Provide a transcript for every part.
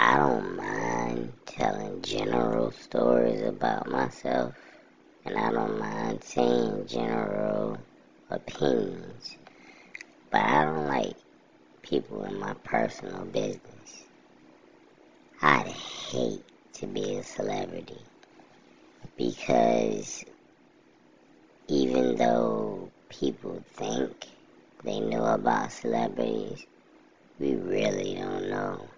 I don't mind telling general stories about myself, and I don't mind saying general opinions, but I don't like people in my personal business. I'd hate to be a celebrity because even though people think they know about celebrities, we really don't know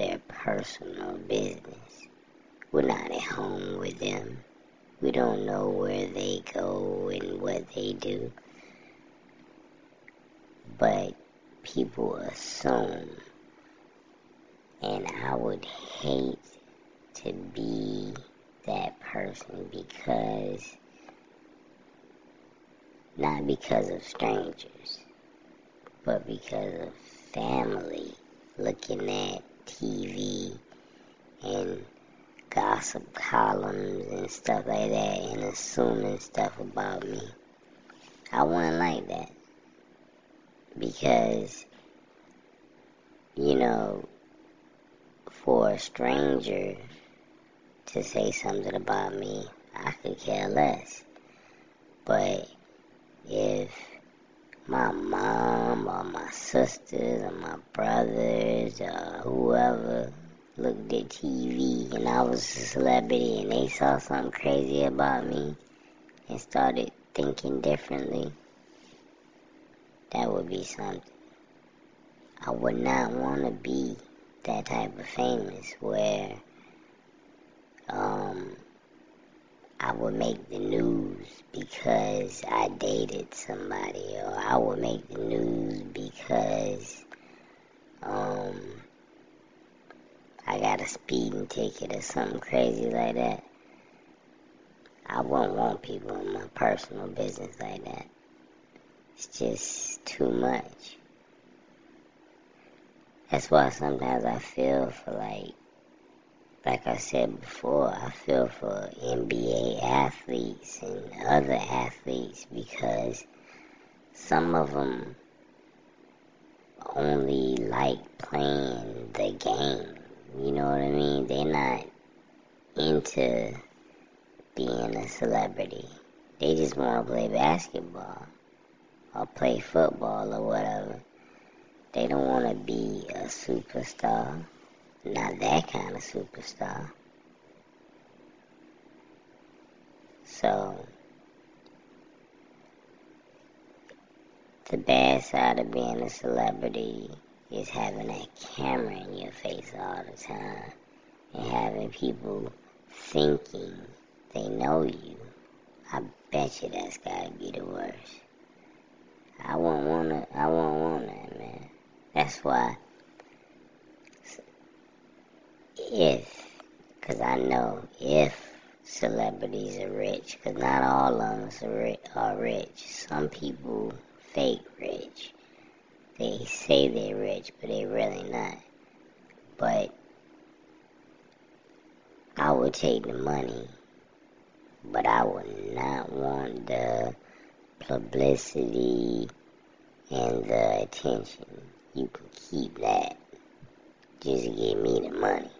their personal business. We're not at home with them. We don't know where they go and what they do. But people assume. And I would hate to be that person because, not because of strangers, but because of family looking at TV and gossip columns and stuff like that and assuming stuff about me. I wouldn't like that because, you know, for a stranger to say something about me, I could care less. But if my mom or my sisters or my brothers or whoever looked at TV and I was a celebrity and they saw something crazy about me and started thinking differently, that would be something. I would not want to be that type of famous where um, I would make the news because I dated somebody, or I would make the news because um, I got a speeding ticket or something crazy like that. I wouldn't want people in my personal business like that. It's just too much. That's why sometimes I feel for like like I said before, I feel for NBA athletes and other athletes because some of them only like playing the game. You know what I mean? They're not into being a celebrity. They just want to play basketball or play football or whatever. They don't want to be a superstar. Not that kind of superstar. So, the bad side of being a celebrity is having that camera in your face all the time and having people thinking they know you. I bet you that's gotta be the worst. I won't wanna, I won't want that, man. That's why if, because I know if celebrities are rich, because not all of them are rich. Some people fake rich. They say they're rich, but they're really not. But I would take the money, but I would not want the publicity and the attention. You can keep that. Just give me the money.